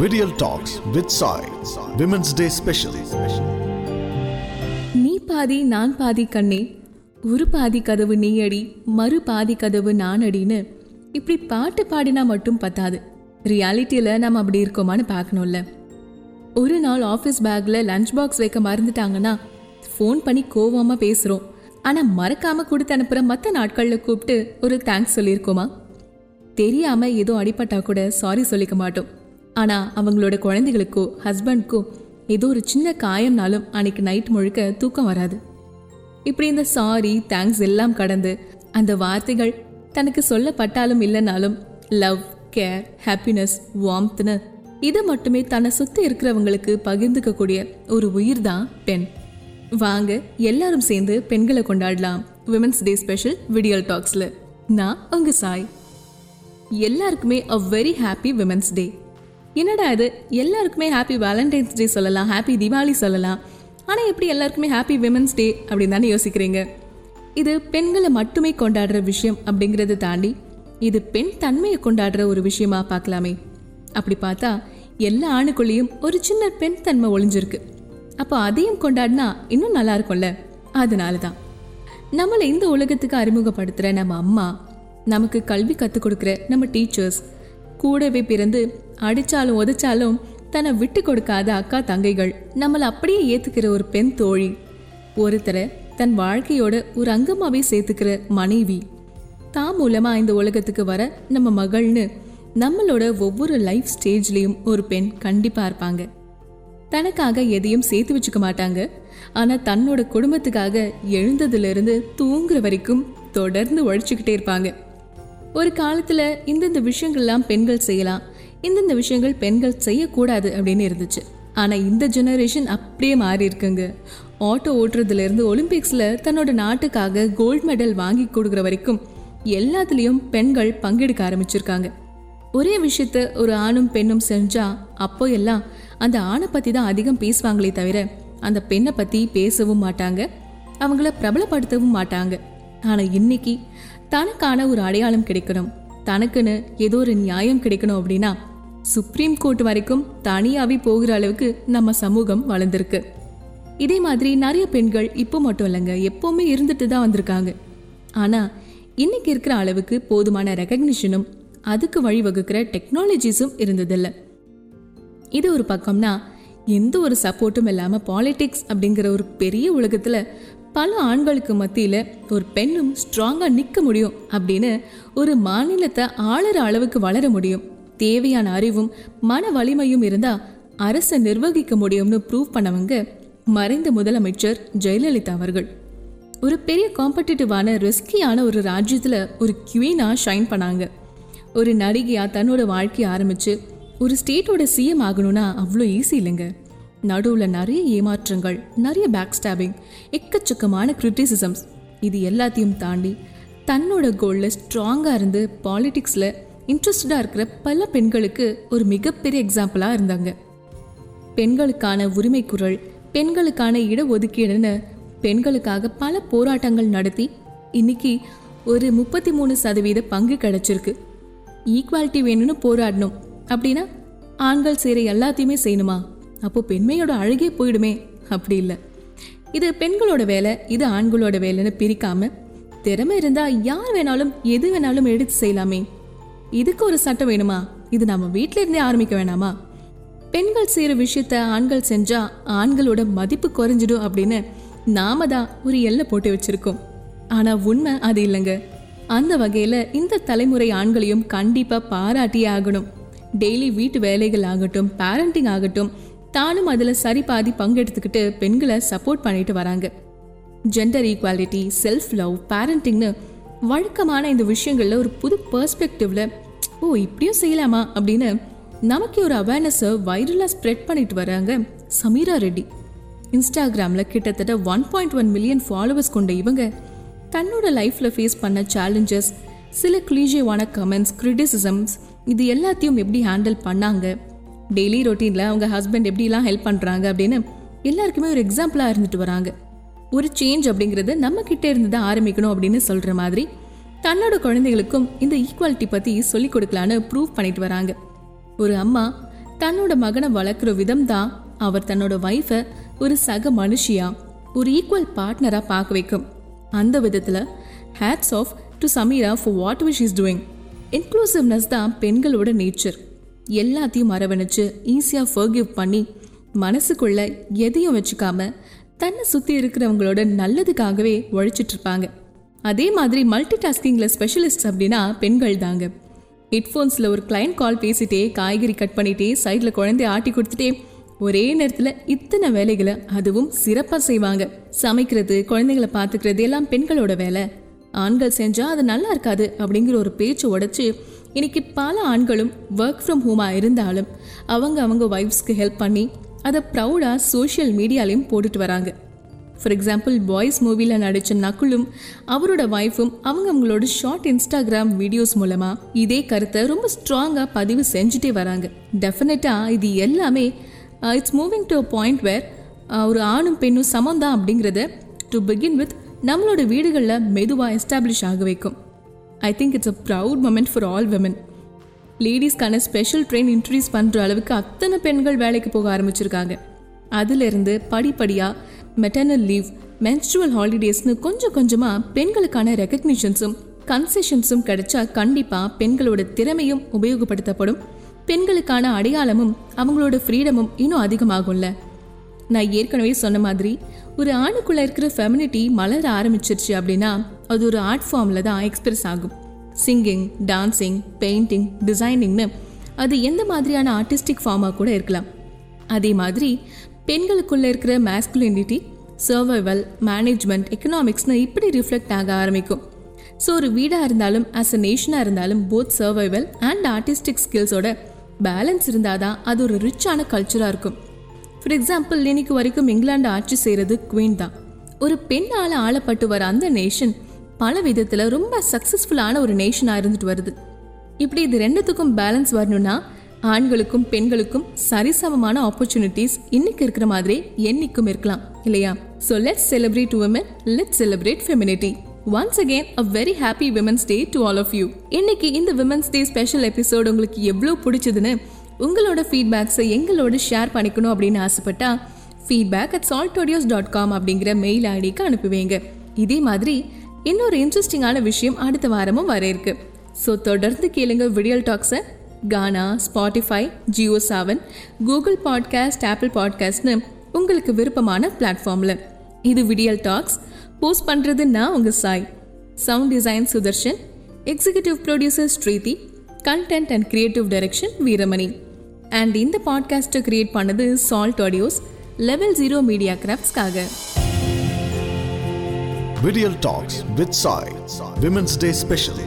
Vidiyal talks with Sai women's day special நீ பாதி நான் பாதி கண்ணே. ஒரு பாதி கதவு நீ அடி மறு பாதி கதவு நானடின்னு. இப்படி பாட்டு பாடினா மட்டும் பத்தாது. ரியாலிட்டியில் நம்ம அப்படி இருக்கோமான்னு பார்க்கணும்ல. ஒரு நாள் ஆஃபீஸ் பேக்கில் லஞ்ச் பாக்ஸ் வைக்க மறந்துட்டாங்கன்னா ஃபோன் பண்ணி கோவமாக பேசுகிறோம் ஆனால் மறக்காமல் கொடுத்து அனுப்புகிற மற்ற நாட்களில் கூப்பிட்டு ஒரு தேங்க்ஸ் சொல்லியிருக்கோமா? தெரியாமல் எதுவும் அடிப்பட்டால் கூட சாரி சொல்லிக்க மாட்டோம். ஆனால் அவங்களோட குழந்தைகளுக்கோ ஹஸ்பண்ட்க்கோ ஏதோ ஒரு சின்ன காயம்னாலும் அன்னைக்கு நைட் முழுக்க தூக்கம் வராது. இப்படி இந்த சாரி தேங்க்ஸ் எல்லாம் கடந்து அந்த வார்த்தைகள் தனக்கு சொல்லப்பட்டாலும் இல்லைனாலும் லவ் கேர் ஹாப்பினஸ் வார்ம்த்னு இதை மட்டுமே தன்னை சுற்றி இருக்கிறவங்களுக்கு பகிர்ந்துக்கக்கூடிய ஒரு உயிர் தான் பெண். வாங்க எல்லாரும் சேர்ந்து பெண்களை கொண்டாடலாம். விமன்ஸ் டே ஸ்பெஷல் விடியல் டாக்ஸில் நான் உங்க சாய். எல்லாருக்குமே a very happy women's day என்னடா இது? எல்லாருக்குமே ஹாப்பி வேலண்டைன்ஸ் டே சொல்லலாம் ஹாப்பி தீபாவளி சொல்லலாம். ஆனால் எப்படி எல்லாருக்குமே ஹாப்பி விமன்ஸ் டே அப்படின்னு தானே யோசிக்கிறீங்க? இது பெண்களை மட்டுமே கொண்டாடுற விஷயம் அப்படிங்கிறத தாண்டி இது பெண் தன்மையை கொண்டாடுற ஒரு விஷயமா பார்க்கலாமே. அப்படி பார்த்தா எல்லா ஆணுக்குள்ளேயும் ஒரு சின்ன பெண் தன்மை ஒளிஞ்சிருக்கு. அப்போ அதையும் கொண்டாடினா இன்னும் நல்லா இருக்கும்ல? அதனால தான் நம்மளை இந்த உலகத்துக்கு அறிமுகப்படுத்துகிற நம்ம அம்மா நமக்கு கல்வி கற்றுக் கொடுக்குற நம்ம டீச்சர்ஸ் கூடவே பிறந்து அடிச்சாலும் உதைச்சாலும் தன்னை விட்டு கொடுக்காத அக்கா தங்கைகள் நம்மளை அப்படியே ஏத்துக்கிற ஒரு பெண் தோழி. ஒருத்தரை தன் வாழ்க்கையோட ஒரு அங்கமாவே சேர்த்துக்கிற மனைவி. தான் மூலமா இந்த உலகத்துக்கு வர நம்ம மகள்னு நம்மளோட ஒவ்வொரு லைஃப் ஸ்டேஜ்லேயும் ஒரு பெண் கண்டிப்பா இருப்பாங்க. தனக்காக எதையும் சேர்த்து வச்சுக்க மாட்டாங்க. ஆனா தன்னோட குடும்பத்துக்காக எழுந்ததுலேருந்து தூங்குற வரைக்கும் தொடர்ந்து உழைச்சிக்கிட்டே இருப்பாங்க. ஒரு காலத்துல இந்தந்த விஷயங்கள்லாம் பெண்கள் செய்யலாம். இந்தந்த விஷயங்கள் பெண்கள் செய்யக்கூடாது அப்படின்னு இருந்துச்சு. ஆனால் இந்த ஜெனரேஷன் அப்படியே மாறி இருக்குங்க ஆட்டோ ஓட்டுறதுலேருந்து ஒலிம்பிக்ஸில் தன்னோட நாட்டுக்காக கோல்டு மெடல் வாங்கி கொடுக்குற வரைக்கும் எல்லாத்துலேயும் பெண்கள் பங்கெடுக்க ஆரம்பிச்சிருக்காங்க. ஒரே விஷயத்த ஒரு ஆணும் பெண்ணும் செஞ்சால் அப்போ எல்லாம் அந்த ஆணை பற்றி தான் அதிகம் பேசுவாங்களே தவிர அந்த பெண்ணை பற்றி பேசவும் மாட்டாங்க. அவங்கள பிரபலப்படுத்தவும் மாட்டாங்க. ஆனால் இன்னைக்கு தனக்கான ஒரு அடையாளம் கிடைக்கணும். தனக்குன்னு ஏதோ ஒரு நியாயம் கிடைக்கணும் அப்படின்னா சுப்ரீம் கோர்ட் வரைக்கும் தனியாகவே போகிற அளவுக்கு நம்ம சமூகம் வளர்ந்துருக்கு. இதே மாதிரி நிறைய பெண்கள் இப்போ மட்டும் இல்லைங்க எப்போவுமே இருந்துட்டு தான் வந்திருக்காங்க. ஆனால் இன்னைக்கு இருக்கிற அளவுக்கு போதுமான ரெக்கக்னிஷனும் அதுக்கு வழிவகுக்கிற டெக்னாலஜிஸும் இருந்ததில்லை. இது ஒரு பக்கம்னா எந்த ஒரு சப்போர்ட்டும் இல்லாமல் பாலிடிக்ஸ் அப்படிங்கிற ஒரு பெரிய உலகத்தில் பல ஆண்களுக்கு மத்தியில் ஒரு பெண்ணும் ஸ்ட்ராங்காக நிற்க முடியும் அப்படின்னு ஒரு மாநிலத்தை ஆளுற அளவுக்கு வளர முடியும். தேவையான அறிவும் மன வலிமையும் இருந்தால் அரசை நிர்வகிக்க முடியும்னு ப்ரூவ் பண்ணவங்க மறைந்த முதலமைச்சர் ஜெயலலிதா அவர்கள். ஒரு பெரிய காம்படிட்டிவான ரிஸ்கியான ஒரு ராஜ்யத்தில் ஒரு குவீனாக ஷைன் பண்ணாங்க. ஒரு நடிகையாக தன்னோட வாழ்க்கையை ஆரம்பித்து ஒரு ஸ்டேட்டோட சிஎம் ஆகணும்னா அவ்வளோ ஈஸி இல்லைங்க. நடுவில் நிறைய ஏமாற்றங்கள் நிறைய பேக் ஸ்டாபிங் எக்கச்சக்கமான கிரிட்டிசிசம்ஸ் இது எல்லாத்தையும் தாண்டி தன்னோட கோலில் ஸ்ட்ராங்காக இருந்து பாலிடிக்ஸில் இன்ட்ரெஸ்டடாக இருக்கிற பல பெண்களுக்கு ஒரு மிகப்பெரிய எக்ஸாம்பிளாக இருந்தாங்க. பெண்களுக்கான உரிமை குரல் பெண்களுக்கான இடஒதுக்கீடுன்னு பெண்களுக்காக பல போராட்டங்கள் நடத்தி இன்னைக்கு ஒரு முப்பத்தி மூணு சதவீத பங்கு கிடைச்சிருக்கு. ஈக்குவாலிட்டி வேணும்னு போராடணும். அப்படின்னா ஆண்கள் செய்கிற எல்லாத்தையுமே செய்யணுமா? அப்போ பெண்மையோட அழகே போயிடுமே. அப்படி இல்லை. இது பெண்களோட வேலை இது ஆண்களோட வேலைன்னு பிரிக்காம திறமை இருந்தா யார் வேணாலும் எது வேணாலும் எடுத்து செய்யலாமே. இதுக்கு ஒரு சட்டம் வேணுமா? இது நம்ம வீட்டில இருந்தே ஆரம்பிக்க வேணாமா? பெண்கள் செய்யற விஷயத்த ஆண்கள் செஞ்சா ஆண்களோட மதிப்பு குறைஞ்சிடும் அப்படின்னு நாம தான் ஒரு எல்லை போட்டு வச்சிருக்கோம். ஆனா உண்மை அது இல்லைங்க. அந்த வகையில இந்த தலைமுறை ஆண்களையும் கண்டிப்பா பாராட்டியே ஆகணும். டெய்லி வீட்டு வேலைகள் ஆகட்டும் பேரண்டிங் ஆகட்டும் தானும் அதில் சரி பாதி பங்கெடுத்துக்கிட்டு பெண்களை சப்போர்ட் பண்ணிட்டு வராங்க. ஜெண்டர் ஈக்குவாலிட்டி செல்ஃப் லவ் பேரண்டிங்னு வழக்கமான இந்த விஷயங்களில் ஒரு புது பெர்ஸ்பெக்டிவ்ல ஓ இப்படியும் செய்யலாமா? அப்படின்னு நமக்கு ஒரு அவேர்னஸை வைரலாக ஸ்ப்ரெட் பண்ணிட்டு வராங்க சமீரா ரெட்டி. இன்ஸ்டாகிராமில் கிட்டத்தட்ட one point one million followers கொண்ட இவங்க தன்னோட லைஃப்பில் ஃபேஸ் பண்ண சேலஞ்சஸ் சில கிளீஷேவான கமெண்ட்ஸ் கிரிட்டிசிசம்ஸ் இது எல்லாத்தையும் எப்படி ஹேண்டில் பண்ணாங்க டெய்லி ரொட்டீனில் அவங்க ஹஸ்பண்ட் எப்படிலாம் ஹெல்ப் பண்ணுறாங்க அப்படின்னு எல்லாருக்குமே ஒரு எக்ஸாம்பிளாக இருந்துட்டு வராங்க. ஒரு சேஞ்ச் அப்படிங்கிறது நம்ம கிட்டே இருந்து தான் ஆரம்பிக்கணும் அப்படின்னு சொல்கிற மாதிரி தன்னோட குழந்தைகளுக்கும் இந்த ஈக்குவாலிட்டி பற்றி சொல்லிக் கொடுக்கலான்னு ப்ரூவ் பண்ணிட்டு வராங்க. ஒரு அம்மா தன்னோட மகனை வளர்க்குற விதம் தான் அவர் தன்னோட ஒய்ஃபை ஒரு சக மனுஷியா ஒரு ஈக்குவல் பார்ட்னராக பார்க்க வைக்கும். அந்த விதத்தில் hats off to Sameera for what she is doing inclusiveness தான் பெண்களோட நேச்சர் எல்லாத்தையும் அரவணைச்சு ஈஸியாக ஃபர்கிவ் பண்ணி மனசுக்குள்ள எதையும் வச்சுக்காம தன்னை சுற்றி இருக்கிறவங்களோட நல்லதுக்காகவே உழைச்சிட்டு இருப்பாங்க. அதே மாதிரி மல்டி டாஸ்கிங்கில் ஸ்பெஷலிஸ்ட் அப்படின்னா பெண்கள் தாங்க ஹெட்ஃபோன்ஸில் ஒரு கிளைண்ட் கால் பேசிட்டே காய்கறி கட் பண்ணிகிட்டே சைடில் குழந்தைய ஆட்டி கொடுத்துட்டே ஒரே நேரத்தில் இத்தனை வேலைகளை அதுவும் சிறப்பாக செய்வாங்க. சமைக்கிறது குழந்தைங்களை பார்த்துக்கிறது எல்லாம் பெண்களோட வேலை. ஆண்கள் செஞ்சால் அது நல்லா இருக்காது அப்படிங்கிற ஒரு பேச்சு உடைச்சி இன்னைக்கு பல ஆண்களும் ஒர்க் ஃப்ரம் ஹோமாக இருந்தாலும் அவங்க அவங்க ஒய்ஃப்ஸ்க்கு ஹெல்ப் பண்ணி அதை ப்ரௌடாக சோஷியல் மீடியாலையும் போட்டுட்டு வராங்க. ஃபார் எக்ஸாம்பிள் பாய்ஸ் மூவியில் நடித்த நக்குலும் அவரோட ஒய்ஃபும் அவங்க அவங்களோட ஷார்ட் இன்ஸ்டாகிராம் வீடியோஸ் மூலமாக இதே கருத்தை ரொம்ப ஸ்ட்ராங்காக பதிவு செஞ்சுட்டே வராங்க. டெஃபினட்டாக இது எல்லாமே it's moving to a point where ஒரு ஆணும் பெண்ணும் சமம் தான் அப்படிங்கிறத டு பிகின் வித் நம்மளோட வீடுகளில் மெதுவாக எஸ்டாப்ளிஷ் ஆக வைக்கும். I think it's a proud moment for all women லேடிஸ்க்கான special train introduce பண்ணுற அளவுக்கு அத்தனை பெண்கள் வேலைக்கு போக ஆரம்பிச்சிருக்காங்க. அதிலிருந்து படிப்படியாக மெட்டர்னல் லீவ் மென்ஸ்ட்ருவல் ஹாலிடேஸ்னு கொஞ்சம் கொஞ்சமாக பெண்களுக்கான ரெக்கக்னிஷன்ஸும் கன்செஷன்ஸும் கிடைச்சா கண்டிப்பாக பெண்களோட திறமையும் உபயோகப்படுத்தப்படும். பெண்களுக்கான அடையாளமும் அவங்களோட ஃப்ரீடமும் இன்னும் அதிகமாகும்ல. நான் ஏற்கனவே சொன்ன மாதிரி ஒரு ஆணுக்குள்ளே இருக்கிற ஃபெமினிட்டி மலர ஆரம்பிச்சிருச்சு அப்படின்னா அது ஒரு ஆர்ட் ஃபார்மில் தான் எக்ஸ்பிரஸ் ஆகும். சிங்கிங் டான்சிங் பெயிண்டிங் டிசைனிங்னு அது எந்த மாதிரியான ஆர்டிஸ்டிக் ஃபார்மாக கூட இருக்கலாம். அதே மாதிரி பெண்களுக்குள்ளே இருக்கிற மேஸ்குலினிட்டி சர்வைவல் மேனேஜ்மெண்ட் எக்கனாமிக்ஸ்னு இப்படி ரிஃப்ளெக்ட் ஆக ஆரம்பிக்கும். ஸோ ஒரு வீடாக இருந்தாலும் ஆஸ் அ நேஷனாக இருந்தாலும் போத் சர்வைவல் அண்ட் ஆர்டிஸ்டிக் ஸ்கில்ஸோட பேலன்ஸ் இருந்தால் தான் அது ஒரு ரிச்சான கல்ச்சராக இருக்கும். ஃபார் எக்ஸாம்பிள் இன்னைக்கு வரைக்கும் இங்கிலாந்து ஆட்சி செய்கிறது குவீன் தான். ஒரு பெண்ணால் ஆளப்பட்டு வர அந்த நேஷன் பல விதத்தில் ரொம்ப சக்ஸஸ்ஃபுல்லான ஒரு நேஷனாக இருந்துட்டு வருது. இப்படி இது ரெண்டுத்துக்கும் பேலன்ஸ் வரணும்னா ஆண்களுக்கும் பெண்களுக்கும் சரிசமமான ஆப்பர்ச்சுனிட்டிஸ் இன்னைக்கு இருக்கிற மாதிரி என்னைக்கும் இருக்கலாம் இல்லையா? So let's celebrate woman let's celebrate femininity once again a very happy women's day to all of you இன்னைக்கு இந்த விமன்ஸ் டே ஸ்பெஷல் எபிசோட் உங்களுக்கு எவ்வளோ பிடிச்சதுன்னு உங்களோட ஃபீட்பேக்ஸை எங்களோட ஷேர் பண்ணிக்கணும் அப்படின்னு ஆசைப்பட்டா feedback at Salt Audios dot com அப்படிங்கிற மெயில் ஐடிக்கு அனுப்புவீங்க. இதே மாதிரி இன்னொரு இன்ட்ரெஸ்டிங்கான விஷயம் அடுத்த வாரமும் வர இருக்கு. ஸோ தொடர்ந்து கேளுங்க Vidiyal டாக்ஸை Gaana Spotify Jio Saavn Google podcast Apple பாட்காஸ்ட்னு உங்களுக்கு விருப்பமான பிளாட்ஃபார்மில் இது விடியல் டாக்ஸ் போஸ்ட் பண்ணுறது நான் உங்கள் Sai. Sound design Sudarshan executive producer Sridhi content and creative direction Veeramani and இந்த பாட்காஸ்ட்டை கிரியேட் பண்ணது Salt Audios level zero media கிராஃப்ட்ஸ்க்காக Vidiyal talks with Sai women's day Special.